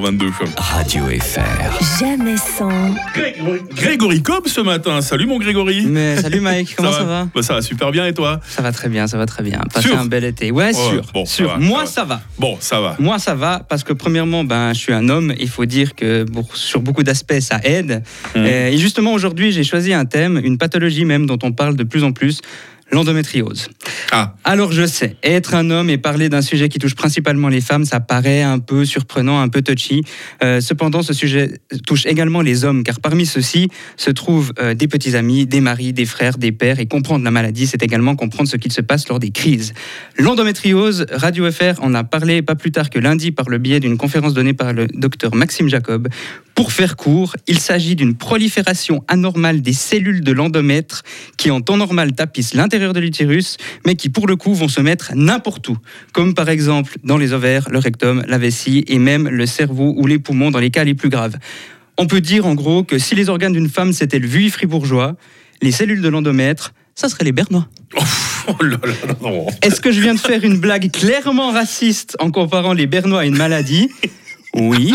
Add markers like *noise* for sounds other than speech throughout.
22. Radio FR. Jamais sans. Grégory Cobb ce matin. Salut mon Grégory. Mais salut Mike, *laughs* comment ça, va, Bah, Ça va super bien et toi? Ça va très bien, ça va très bien. Passer un bel été. Ouais, Ouais, sûr. bon, ça sûr. va, Moi, ça ça va. Bon, ça va. Moi, ça va parce que premièrement, ben, je suis un homme. Il faut dire que pour- sur beaucoup d'aspects, ça aide. Mhm. Euh, Et justement, aujourd'hui, j'ai choisi un thème, une pathologie même dont on parle de plus en plus. L'endométriose. Ah, Alors je sais, être un homme et parler d'un sujet qui touche principalement les femmes, ça paraît un peu surprenant, un peu touchy. Euh, cependant, ce sujet touche également les hommes, car parmi ceux-ci se trouvent euh, des petits amis, des maris, des frères, des pères, et comprendre la maladie, c'est également comprendre ce qu'il se passe lors des crises. L'endométriose, Radio FR en a parlé pas plus tard que lundi par le biais d'une conférence donnée par le docteur Maxime Jacob. Pour faire court, il s'agit d'une prolifération anormale des cellules de l'endomètre qui en temps normal tapissent l'intérieur de l'utérus, mais qui pour le coup vont se mettre n'importe où, comme par exemple dans les ovaires, le rectum, la vessie et même le cerveau ou les poumons dans les cas les plus graves. On peut dire en gros que si les organes d'une femme c'était le VUI fribourgeois, les cellules de l'endomètre, ça serait les bernois. *laughs* oh là là, non. Est-ce que je viens de faire une blague clairement raciste en comparant les bernois à une maladie? Oui.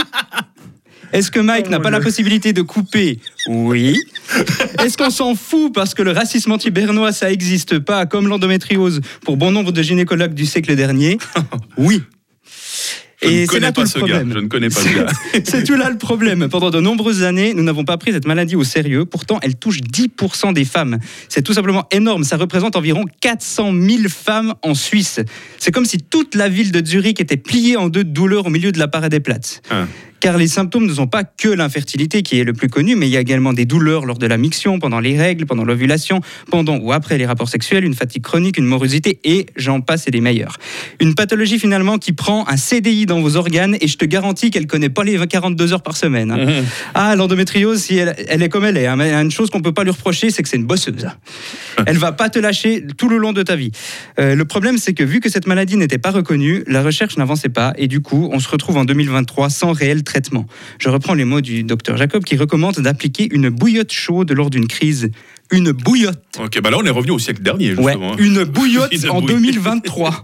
Est-ce que Mike n'a pas la possibilité de couper Oui. Est-ce qu'on s'en fout parce que le racisme anti-bernois, ça n'existe pas, comme l'endométriose pour bon nombre de gynécologues du siècle dernier *laughs* Oui. Je ne c'est tout pas le ce gars. problème. Je ne connais pas ce gars. *laughs* C'est tout là le problème. Pendant de nombreuses années, nous n'avons pas pris cette maladie au sérieux. Pourtant, elle touche 10% des femmes. C'est tout simplement énorme. Ça représente environ 400 000 femmes en Suisse. C'est comme si toute la ville de Zurich était pliée en deux de douleur au milieu de la parade des plates. Ah. Car les symptômes ne sont pas que l'infertilité qui est le plus connu, mais il y a également des douleurs lors de la miction, pendant les règles, pendant l'ovulation, pendant ou après les rapports sexuels, une fatigue chronique, une morosité et j'en passe et des meilleurs. Une pathologie finalement qui prend un CDI dans vos organes et je te garantis qu'elle connaît pas les 42 heures par semaine. hein. *laughs* Ah, l'endométriose, si elle, elle est comme elle est, hein, mais une chose qu'on peut pas lui reprocher, c'est que c'est une bosseuse. *laughs* Elle va pas te lâcher tout le long de ta vie. Euh, le problème, c'est que vu que cette maladie n'était pas reconnue, la recherche n'avançait pas et du coup, on se retrouve en 2023 sans réel traitement. Je reprends les mots du docteur Jacob qui recommande d'appliquer une bouillotte chaude lors d'une crise. Une bouillotte. Ok, bah là on est revenu au siècle dernier Ouais, justement. hein. une bouillotte *laughs* en bouillotte. 2023.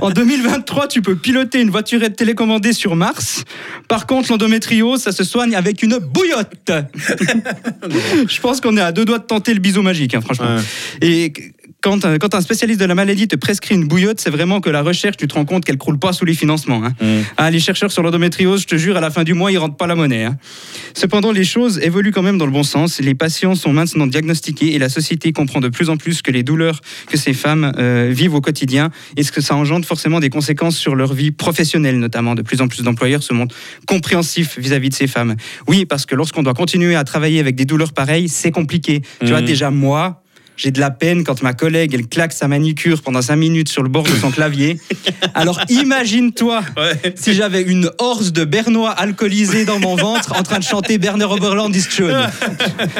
en 2023, tu peux piloter une voiturette télécommandée sur Mars. Par contre, l'endométriose, ça se soigne avec une bouillotte. *laughs* Je pense qu'on est à deux doigts de tenter le bisou magique, hein, franchement. Ouais. Et quand, un- quand un spécialiste de la maladie te prescrit une bouillotte, c'est vraiment que la recherche, tu te rends compte qu'elle croule pas sous les financements. hein. Mm. Ah, les chercheurs sur l'endométriose, je te jure, à la fin du mois, ils rentrent pas la monnaie. hein. Cependant, les choses évoluent quand même dans le bon sens. Les patients sont maintenant diagnostiqués et la société comprend de plus en plus que les douleurs que ces femmes euh, vivent au quotidien et ce que ça engendre forcément des conséquences sur leur vie professionnelle, notamment. De plus en plus d'employeurs se montrent compréhensifs vis-à-vis de ces femmes. Oui, parce que lorsqu'on doit continuer à travailler avec des douleurs pareilles, c'est compliqué. Tu vois, Mhm. déjà, moi, j'ai de la peine quand ma collègue, elle claque sa manicure pendant 5 minutes sur le bord de son clavier. *laughs* Alors imagine-toi Ouais. si j'avais une horse de bernois alcoolisés dans mon ventre en train de chanter Berner Oberland is schön.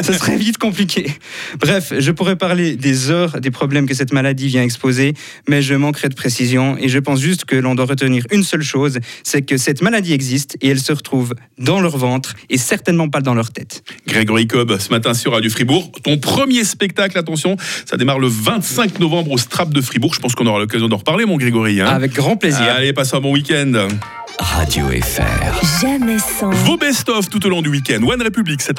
Ce *laughs* serait vite compliqué. Bref, je pourrais parler des heures des problèmes que cette maladie vient exposer, mais je manquerai de précision et je pense juste que l'on doit retenir une seule chose, c'est que cette maladie existe et elle se retrouve dans leur ventre et certainement pas dans leur tête. Grégory Cobb ce matin sur Radio Fribourg. Ton premier spectacle, attention, ça démarre le 25 novembre au Strap de Fribourg. Je pense qu'on aura l'occasion d'en reparler, mon Grégory. hein. Avec grand plaisir. Allez, passe un bon week-end. Radio FR. Jamais sans. Vos best-of tout au long du week-end. One Republic, 7